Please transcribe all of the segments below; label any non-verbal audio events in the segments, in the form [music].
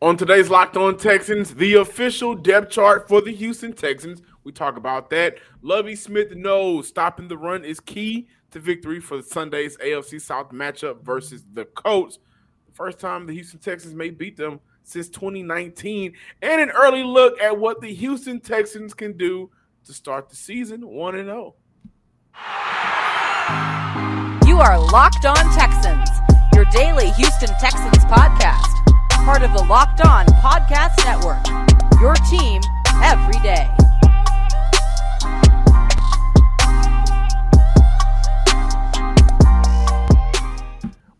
On today's Locked On Texans, the official depth chart for the Houston Texans, we talk about that. Lovie Smith knows stopping the run is key to victory for Sunday's AFC South matchup versus the Colts. First time the Houston Texans may beat them since 2019, and an early look at what the Houston Texans can do to start the season 1 0. You are Locked On Texans, your daily Houston Texans podcast part of the Locked On Podcast Network. Your team every day.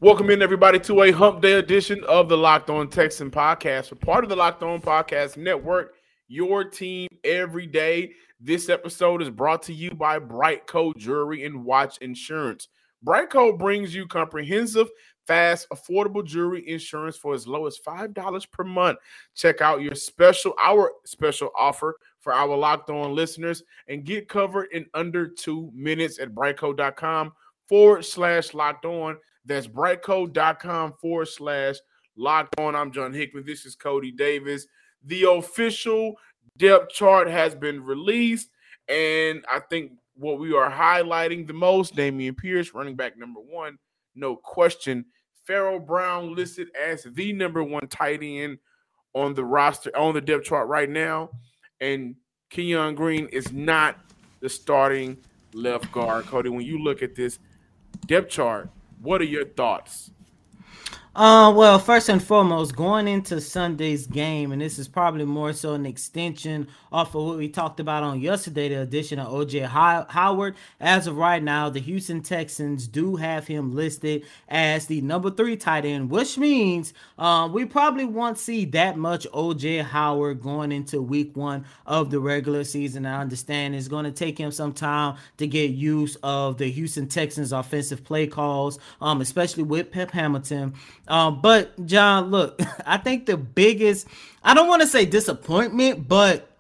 Welcome in, everybody, to a Hump Day edition of the Locked On Texan podcast. We're part of the Locked On Podcast Network, your team every day. This episode is brought to you by BriteCo Jewelry and Watch Insurance. BriteCo brings you comprehensive fast, affordable jewelry insurance for as low as $5 per month. Check out your special, our special offer for our locked on listeners and get covered in under two minutes at briteco.com forward slash locked on. That's briteco.com forward slash locked on. I'm John Hickman. This is Coty Davis. The official depth chart has been released, and I think what we are highlighting the most, Dameon Pierce, running back number one, no question, Pharaoh Brown listed as the number one tight end on the roster on the depth chart right now, and Kenyon Green is not the starting left guard. Coty, when you look at this depth chart, what are your thoughts? Uh, well, first and foremost, going into Sunday's game, and this is probably more so an extension off of what we talked about on yesterday, the addition of OJ Howard. As of right now, the Houston Texans do have him listed as the number three tight end, which means uh, we probably won't see that much OJ Howard going into week one of the regular season. I understand it's going to take him some time to get use of the Houston Texans offensive play calls, um, especially with Pep Hamilton. Um, but John, look, [laughs] I think the biggest, I don't want to say disappointment, but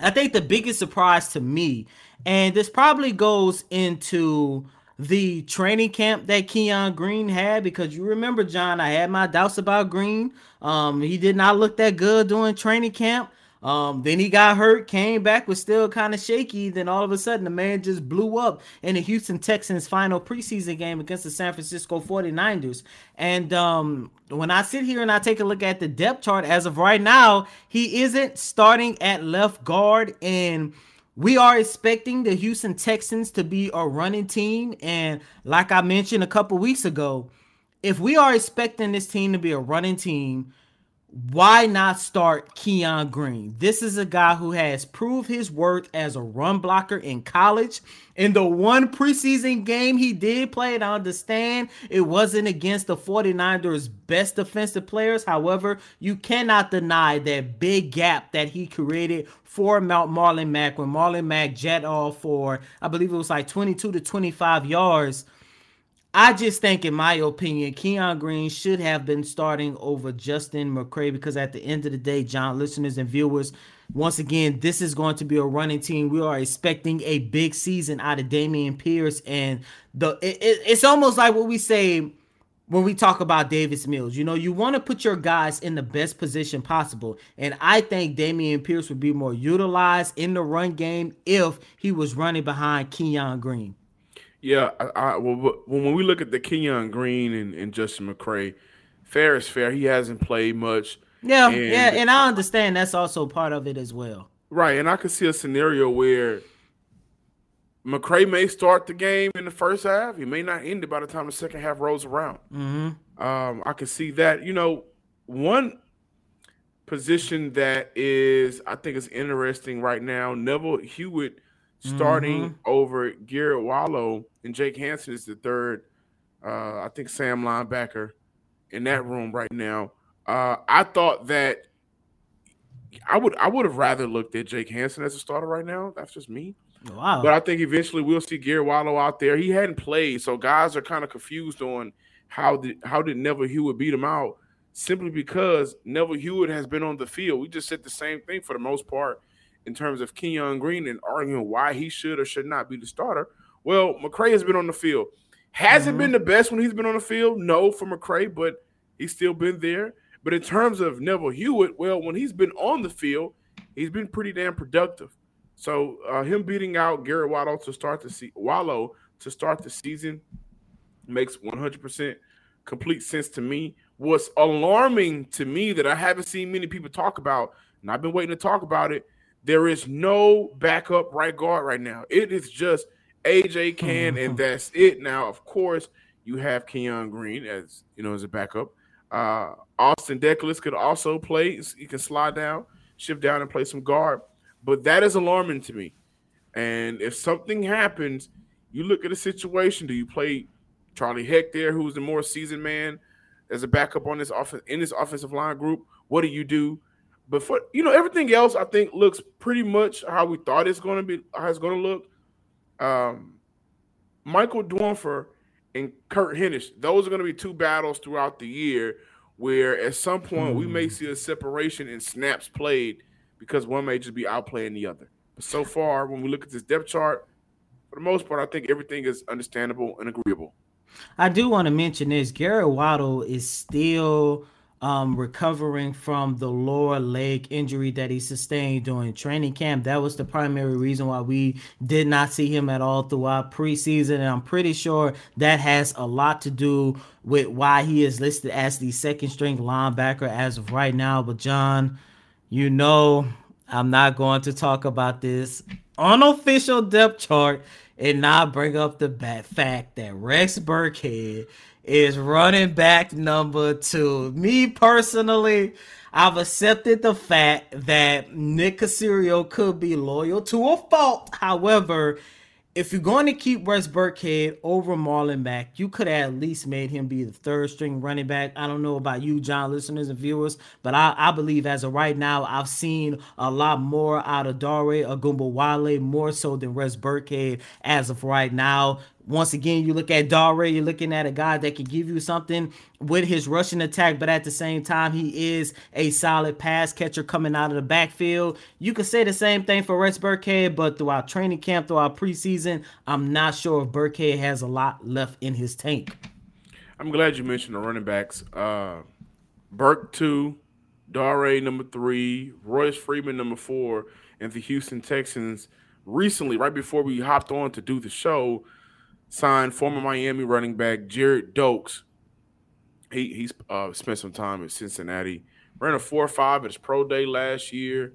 I think the biggest surprise to me, and this probably goes into the training camp that Kenyon Green had because you remember, John, I had my doubts about Green. Um, he did not look that good during training camp. Um, then he got hurt, came back, was still kind of shaky. Then all of a sudden, the man just blew up in the Houston Texans' final preseason game against the San Francisco 49ers. And um, when I sit here and I take a look at the depth chart as of right now, he isn't starting at left guard. And we are expecting the Houston Texans to be a running team. And like I mentioned a couple weeks ago, if we are expecting this team to be a running team, why not start Kenyon Green? This is a guy who has proved his worth as a run blocker in college. In the one preseason game he did play, and I understand it wasn't against the 49ers' best defensive players. However, you cannot deny that big gap that he created for Mount Marlon Mack when Marlon Mack jet off for, I believe it was like 22 to 25 yards I just think, in my opinion, Kenyon Green should have been starting over Justin McCray because at the end of the day, John, listeners and viewers, once again, this is going to be a running team. We are expecting a big season out of Dameon Pierce, and the it, it, it's almost like what we say when we talk about Davis Mills. You know, you want to put your guys in the best position possible, and I think Dameon Pierce would be more utilized in the run game if he was running behind Kenyon Green. Yeah, I, I, well, when we look at the Kenyon Green and, and, Justin McCray, fair is fair. He hasn't played much. Yeah, and, yeah, and I understand that's also part of it as well. Right, and I could see a scenario where McCray may start the game in the first half. He may not end it by the time the second half rolls around. Mm-hmm. Um, I could see that. You know, one position that is I think is interesting right now. Neville Hewitt starting mm-hmm. over Garrett Wallow and Jake Hansen is the third. Uh, I think Sam linebacker in that room right now. Uh, I thought that I would I would have rather looked at Jake Hansen as a starter right now. That's just me. Wow. But I think eventually we'll see Garrett Wallow out there. He hadn't played, so guys are kind of confused on how did how did Neville Hewitt beat him out simply because Neville Hewitt has been on the field. We just said the same thing for the most part in terms of Kenyon Green and arguing why he should or should not be the starter. Well, McCray has been on the field. Has mm-hmm. it been the best when he's been on the field? No, for McCray, but he's still been there. But in terms of Neville Hewitt, well, when he's been on the field, he's been pretty damn productive. So uh, him beating out Garrett Wallow to start the se- Wallow to start the season makes 100% complete sense to me. What's alarming to me that I haven't seen many people talk about, and I've been waiting to talk about it, there is no backup right guard right now. It is just AJ Cann, and that's it. Now, of course, you have Kenyon Green as you know as a backup. Uh, Austin Deculus could also play. He can slide down, shift down, and play some guard. But that is alarming to me. And if something happens, you look at a situation. Do you play Charlie Heck there, who's the more seasoned man, as a backup on this offense in this offensive line group? What do you do? But for you know everything else, I think looks pretty much how we thought it's going to be. How it's going to look. Um, Michael Dwumfor and Kurt Hinish. Those are going to be two battles throughout the year where at some point mm. we may hmm. see a separation in snaps played because one may just be outplaying the other. But so far, when we look at this depth chart, for the most part, I think everything is understandable and agreeable. I do want to mention this Garrett Wallow is still um, recovering from the lower leg injury that he sustained during training camp. That was the primary reason why we did not see him at all throughout preseason. And I'm pretty sure that has a lot to do with why he is listed as the second string linebacker as of right now. But, John, you know, I'm not going to talk about this unofficial depth chart and not bring up the bad fact that Rex Burkhead is running back number two. Me personally, I've accepted the fact that Nick Caserio could be loyal to a fault. However, if you're going to keep Rex Burkhead over Marlon Mack, you could at least made him be the third string running back. I don't know about you, John, listeners and viewers, but I, I believe as of right now, I've seen a lot more out of Dare Ogunbowale, more so than Rex Burkhead as of right now once again, you look at Dare, you're looking at a guy that can give you something with his rushing attack, but at the same time, he is a solid pass catcher coming out of the backfield. You could say the same thing for Rex Burkhead, but throughout training camp, throughout preseason, I'm not sure if Burkhead has a lot left in his tank. I'm glad you mentioned the running backs. Uh, Burke two, Dare number three, Royce Freeman number four, and the Houston Texans recently, right before we hopped on to do the show, signed former Miami running back Gerrid Doaks. He he's uh, spent some time at Cincinnati. Ran a four five at his pro day last year.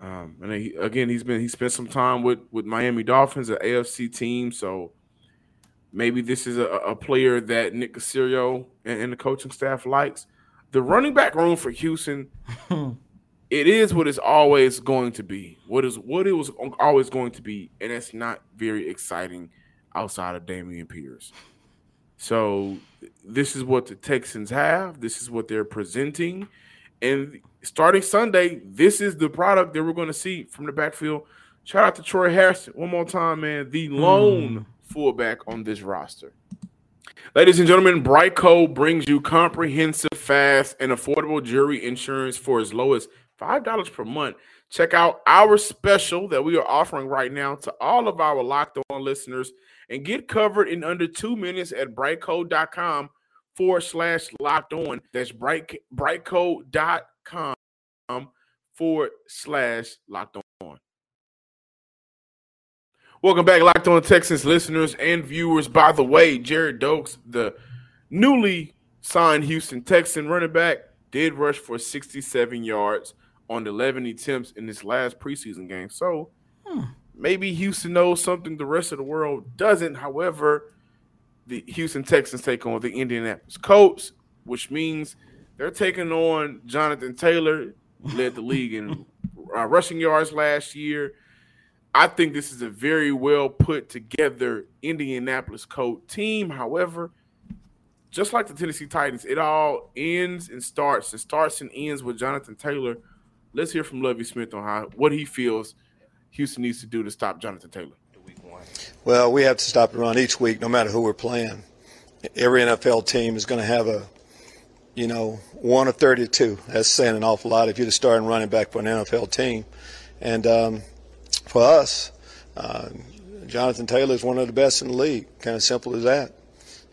Um, and he, again, he's been he spent some time with with Miami Dolphins, an AFC team. So maybe this is a, a player that Nick Caserio and, and, the coaching staff likes. The running back room for Houston, [laughs] it is what it's always going to be. What is what it was always going to be, and it's not very exciting outside of Dameon Pierce. So this is what the Texans have. This is what they're presenting. And starting Sunday, this is the product that we're going to see from the backfield. Shout out to Troy Hairston one more time, man. The lone mm. fullback on this roster. Ladies and gentlemen, BriteCo brings you comprehensive, fast, and affordable jury insurance for as low as $5 per month. Check out our special that we are offering right now to all of our locked on listeners and get covered in under two minutes at briteco.com forward slash locked on. That's bright briteco.com forward slash locked on. Welcome back, Locked On Texans listeners and viewers. By the way, Gerrid Doaks, the newly signed Houston Texan running back, did rush for 67 yards on 11 attempts in this last preseason game. So, hmm. Maybe Houston knows something the rest of the world doesn't. However, the Houston Texans take on the Indianapolis Colts, which means they're taking on Jonathan Taylor, led the league in [laughs] uh, rushing yards last year. I think this is a very well put together Indianapolis Colt team. However, just like the Tennessee Titans, it all ends and starts. It starts and ends with Jonathan Taylor. Let's hear from Lovie Smith on how what he feels – Houston needs to do to stop Jonathan Taylor? Well, we have to stop the run each week, no matter who we're playing. Every NFL team is going to have a, you know, one of 32. That's saying an awful lot if you're the starting running back for an NFL team. And um, for us, uh, Jonathan Taylor is one of the best in the league. Kind of simple as that.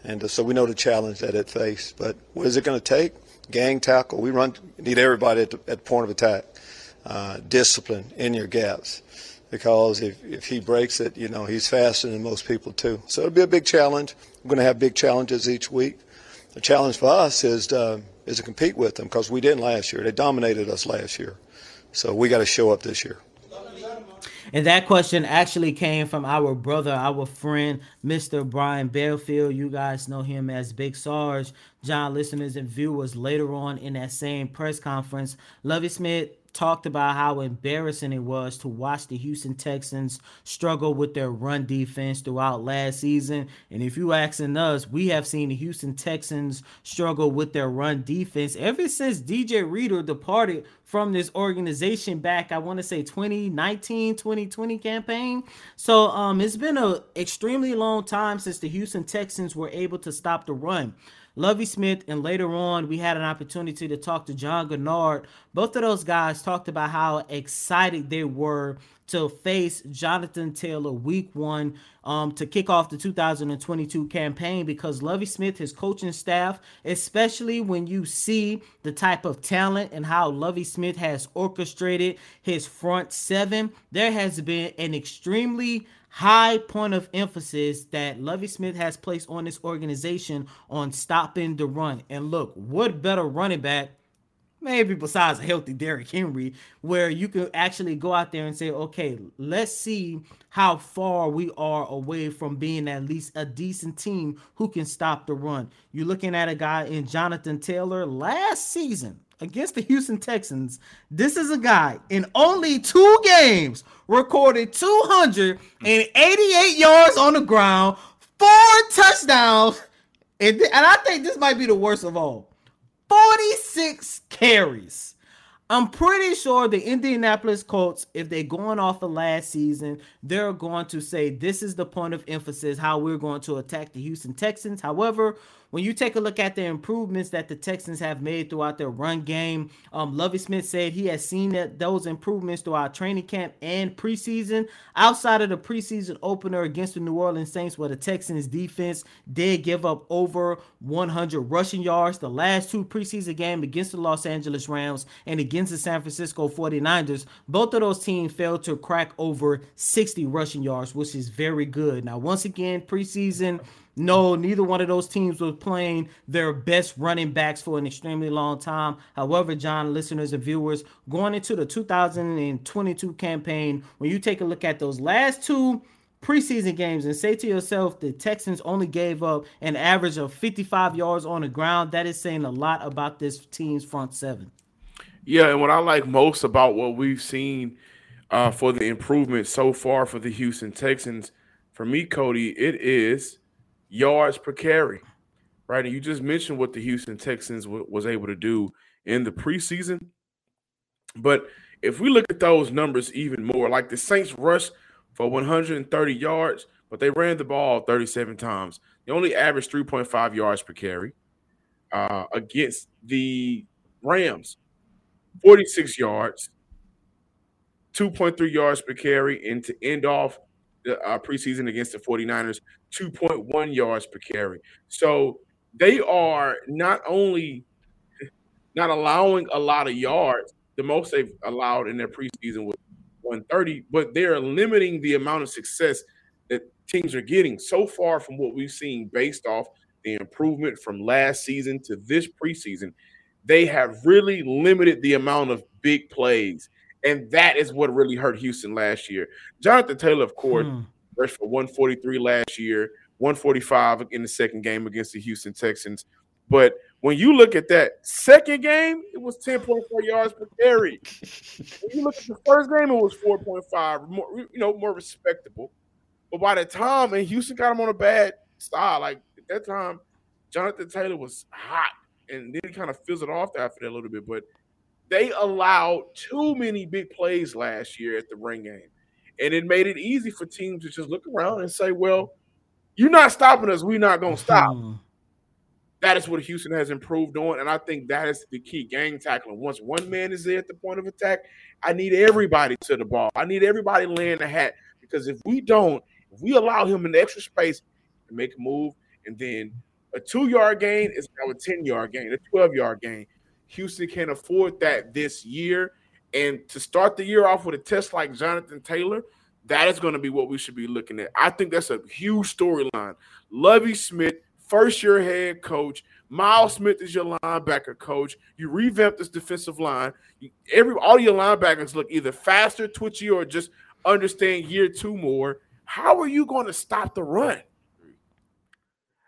And uh, so we know the challenge that it faced. But what is it going to take? gang tackle. We run need everybody at the, at the point of attack. Uh, discipline in your gaps because if, if he breaks it, you know, he's faster than most people too. So it'll be a big challenge. We're going to have big challenges each week. The challenge for us is to, is to compete with them because we didn't last year. They dominated us last year. So we got to show up this year. And that question actually came from our brother, our friend, Mr. Brian Belfield. You guys know him as Big Sarge. John, listeners and viewers, later on in that same press conference, Lovie Smith talked about how embarrassing it was to watch the Houston Texans struggle with their run defense throughout last season. And if you asking us, we have seen the Houston Texans struggle with their run defense ever since DJ Reader departed from this organization back I want to say 2019 2020 campaign. So um it's been a extremely long time since the Houston Texans were able to stop the run. Lovie Smith, and later on, we had an opportunity to talk to John Greenard. Both of those guys talked about how excited they were to face Jonathan Taylor week one um, to kick off the 2022 campaign because Lovie Smith, his coaching staff, especially when you see the type of talent and how Lovie Smith has orchestrated his front seven, there has been an extremely high point of emphasis that Lovie Smith has placed on this organization on stopping the run. And look, what better running back, maybe besides a healthy Derrick Henry, where you can actually go out there and say, okay, let's see how far we are away from being at least a decent team who can stop the run. You're looking at a guy in Jonathan Taylor last season against the Houston Texans. This is a guy in only two games recorded 288 yards on the ground, four touchdowns, and, and I think this might be the worst of all 46 carries. I'm pretty sure the Indianapolis Colts, if they're going off of last season, they're going to say this is the point of emphasis how we're going to attack the Houston Texans. However, when you take a look at the improvements that the Texans have made throughout their run game, um, Lovie Smith said he has seen that those improvements throughout training camp and preseason. Outside of the preseason opener against the New Orleans Saints, where the Texans defense did give up over 100 rushing yards, the last two preseason games against the Los Angeles Rams and against the San Francisco 49ers, both of those teams failed to crack over 60 rushing yards, which is very good. Now, once again, preseason no, neither one of those teams was playing their best running backs for an extremely long time. However, John, listeners and viewers, going into the 2022 campaign, when you take a look at those last two preseason games and say to yourself the Texans only gave up an average of 55 yards on the ground, that is saying a lot about this team's front seven. Yeah, and what I like most about what we've seen uh, for the improvement so far for the Houston Texans, for me, Coty, it is yards per carry, right? And you just mentioned what the Houston Texans w- was able to do in the preseason. But if we look at those numbers even more, like the Saints rushed for 130 yards, but they ran the ball 37 times. They only averaged 3.5 yards per carry uh, against the Rams, 46 yards, 2.3 yards per carry, and to end off uh, preseason against the 49ers, 2.1 yards per carry. So they are not only not allowing a lot of yards, the most they've allowed in their preseason was 130, but they're limiting the amount of success that teams are getting so far from what we've seen based off the improvement from last season to this preseason. They have really limited the amount of big plays. And that is what really hurt Houston last year. Jonathan Taylor, of course, hmm. rushed for 143 last year, 145 in the second game against the Houston Texans. But when you look at that second game, it was 10.4 yards per carry. when you look at the first game, it was 4.5, more, you know, more respectable. But by the time, and Houston got him on a bad style, like at that time, Jonathan Taylor was hot, and then he kind of fizzled off after that a little bit. But they allowed too many big plays last year at the ring game. And it made it easy for teams to just look around and say, well, you're not stopping us. We're not going to stop. Hmm. That is what Houston has improved on. And I think that is the key gang tackling. Once one man is there at the point of attack, I need everybody to the ball. I need everybody laying the hat. Because if we don't, if we allow him an extra space to make a move, and then a two yard gain is now a 10 yard gain, a 12 yard gain Houston can't afford that this year. And to start the year off with a test like Jonathan Taylor, that is going to be what we should be looking at. I think that's a huge storyline. Lovie Smith, first year head coach. Miles Smith is your linebacker coach. You revamp this defensive line. Every all your linebackers look either faster, twitchy, or just understand year two more. How are you going to stop the run?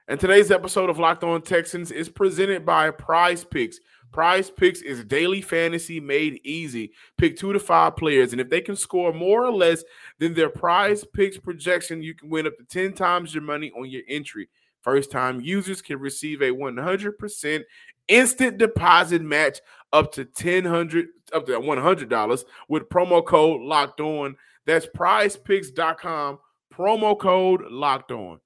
And today's episode of Locked On Texans is presented by Prize Picks. Prize Picks is daily fantasy made easy. Pick two to five players, and if they can score more or less than their Prize Picks projection, you can win up to 10 times your money on your entry. First time users can receive a 100% instant deposit match up to 100 up to $100 with promo code locked on. That's prizepicks.com, promo code locked on.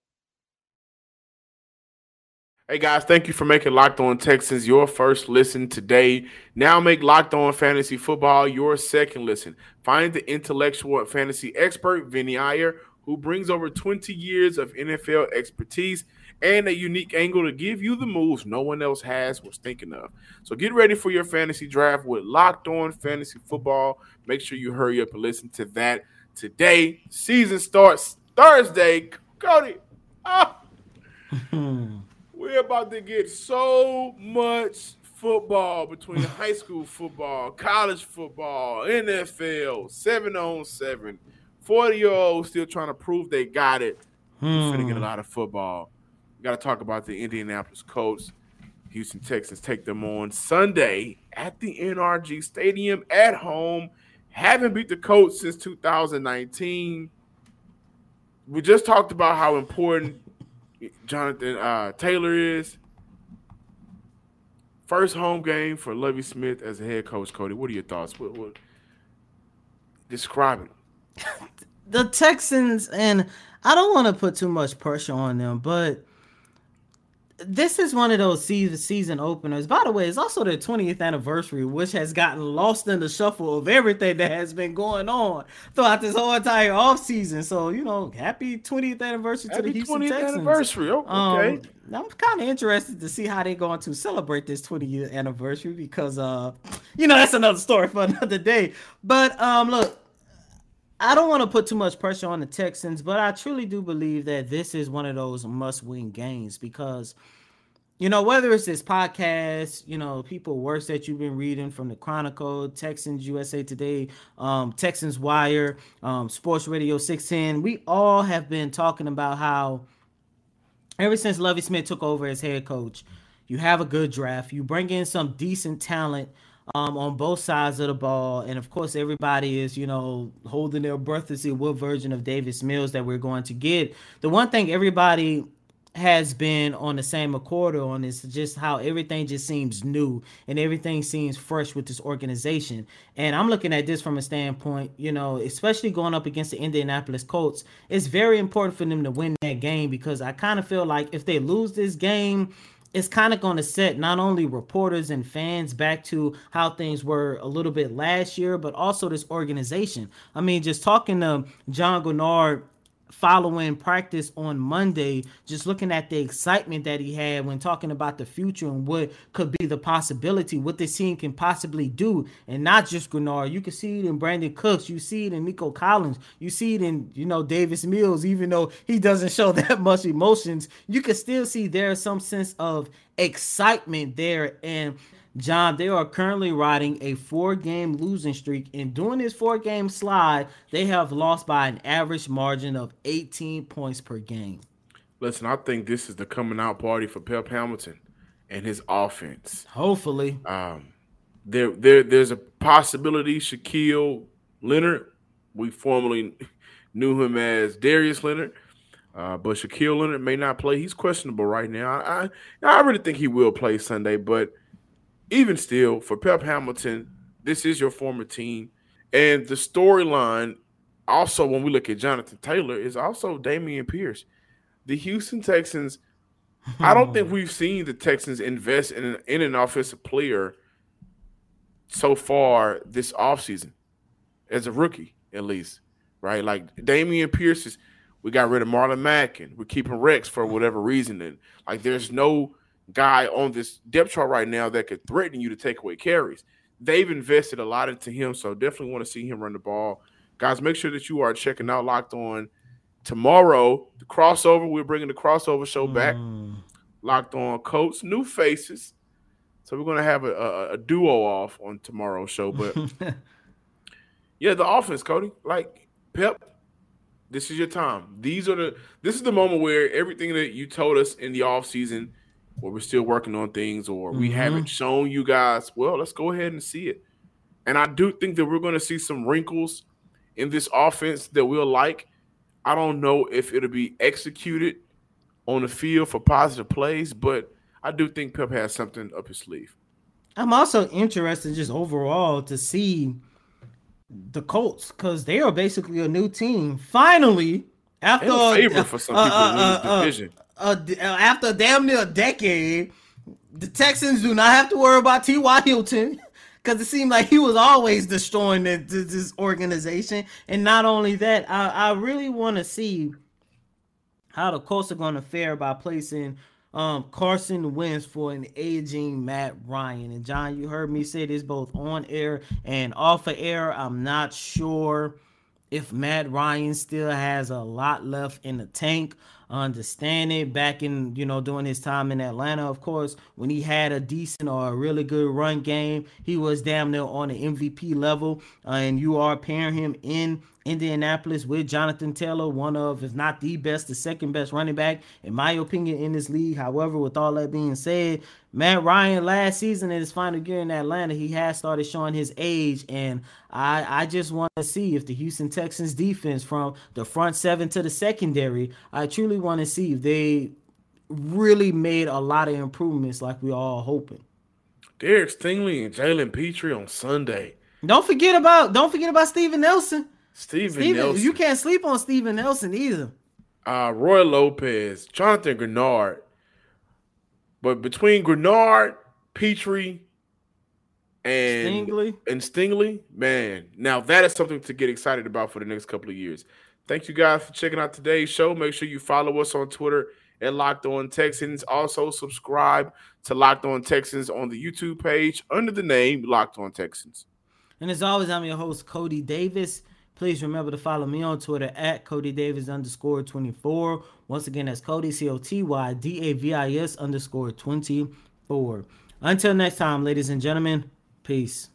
Hey guys, thank you for making Locked On Texans your first listen today. Now make Locked On Fantasy Football your second listen. Find the intellectual fantasy expert, Vinny Iyer, who brings over 20 years of NFL expertise and a unique angle to give you the moves no one else has was thinking of. So get ready for your fantasy draft with Locked On Fantasy Football. Make sure you hurry up and listen to that today. Season starts Thursday. Coty. Ah. [laughs] We're about to get so much football between [laughs] high school football, college football, NFL, seven on seven. 40 year olds still trying to prove they got it. Hmm. We're going to get a lot of football. We got to talk about the Indianapolis Colts. Houston Texans take them on Sunday at the NRG Stadium at home. Haven't beat the Colts since 2019. We just talked about how important Jonathan uh, Taylor is. First home game for Lovie Smith as a head coach. Coty, what are your thoughts? What, what describe it? [laughs] the Texans, and I don't want to put too much pressure on them, but this is one of those season season openers. By the way, it's also the 20th anniversary, which has gotten lost in the shuffle of everything that has been going on throughout this whole entire off season. So, you know, happy 20th anniversary happy to the Houston 20th Texans. anniversary. Oh, okay. Um, I'm kind of interested to see how they're going to celebrate this 20 year anniversary because uh you know that's another story for [laughs] another day. But um look, I don't want to put too much pressure on the Texans, but I truly do believe that this is one of those must-win games because, you know, whether it's this podcast, you know, people worse that you've been reading from the Chronicle, Texans, USA Today, um, Texans Wire, um, Sports Radio 610, we all have been talking about how ever since Lovie Smith took over as head coach, you have a good draft, you bring in some decent talent – um, on both sides of the ball. And of course, everybody is, you know, holding their breath to see what version of Davis Mills that we're going to get. The one thing everybody has been on the same accord on is just how everything just seems new and everything seems fresh with this organization. And I'm looking at this from a standpoint, you know, especially going up against the Indianapolis Colts, it's very important for them to win that game because I kind of feel like if they lose this game, it's kind of going to set not only reporters and fans back to how things were a little bit last year, but also this organization. I mean, just talking to John Greenard following practice on Monday, just looking at the excitement that he had when talking about the future and what could be the possibility, what this team can possibly do, and not just Greenard. You can see it in Brandin Cooks, you see it in Nico Collins, you see it in you know Davis Mills, even though he doesn't [laughs] show that much emotions, you can still see there's some sense of excitement there. And John, they are currently riding a four game losing streak. And during this four game slide, they have lost by an average margin of 18 points per game. Listen, I think this is the coming out party for Pep Hamilton and his offense. Hopefully. Um, there, there, there's a possibility Shaquille Leonard, we formerly knew him as Darius Leonard, uh, but Shaquille Leonard may not play. He's questionable right now. I, I, I really think he will play Sunday, but even still, for Pep Hamilton, this is your former team. And the storyline, also, when we look at Jonathan Taylor, is also Dameon Pierce. The Houston Texans, I don't think hmm. we've seen the Texans invest in an, in an offensive player so far this offseason as a rookie, at least, right? Like Dameon Pierce is, we got rid of Marlon Mack and we're keeping Rex for whatever reason. And like there's no guy on this depth chart right now that could threaten you to take away carries. They've invested a lot into him, so definitely want to see him run the ball. Guys, make sure that you are checking out Locked On tomorrow. The crossover, we're bringing the crossover show back. Mm. Locked On Colts, new faces. So we're gonna have a, a, a duo off on tomorrow's show. But [laughs] yeah, the offense, Coty, like Pep, this is your time. These are the this is the moment where everything that you told us in the off where we're still working on things, or we mm-hmm. haven't shown you guys. Well, let's go ahead and see it. And I do think that we're going to see some wrinkles in this offense that we'll like. I don't know if it'll be executed on the field for positive plays, but I do think Pep has something up his sleeve. I'm also interested just overall to see the Colts because they are basically a new team. Finally, after a, for some people uh, uh, uh, division. Uh, after damn near a decade, the Texans do not have to worry about T.Y. Hilton [laughs] because it seemed like he was always destroying the, this organization. And not only that, I, I really want to see how the Colts are going to fare by placing um, Carson Wentz for an aging Matt Ryan. And John, you heard me say this both on air and off of air. I'm not sure if Matt Ryan still has a lot left in the tank understand it. Back in you know during his time in Atlanta of course when he had a decent or a really good run game he was damn near on the MVP level. Uh, and you are pairing him in Indianapolis with Jonathan Taylor one of if not the best the second best running back in my opinion in this league. However with all that being said Matt Ryan last season in his final year in Atlanta, he has started showing his age, and I I just want to see if the Houston Texans defense from the front seven to the secondary, I truly want to see if they really made a lot of improvements like we all hoping. Derek Stingley and Jalen Pitre on Sunday. Don't forget about don't forget about Steven Nelson. Steven, Steven Nelson. You can't sleep on Steven Nelson either. Uh, Roy Lopez, Jonathan Greenard, but between Greenard, Pitre, and Stingley. and Stingley, man, now that is something to get excited about for the next couple of years. Thank you guys for checking out today's show. Make sure you follow us on Twitter at Locked On Texans. Also, subscribe to Locked On Texans on the YouTube page under the name Locked On Texans. And as always, I'm your host, Coty Davis. Please remember to follow me on Twitter at Coty Davis underscore 24. Once again, that's Coty, C O T Y D A V I S underscore 24. Until next time, ladies and gentlemen, peace.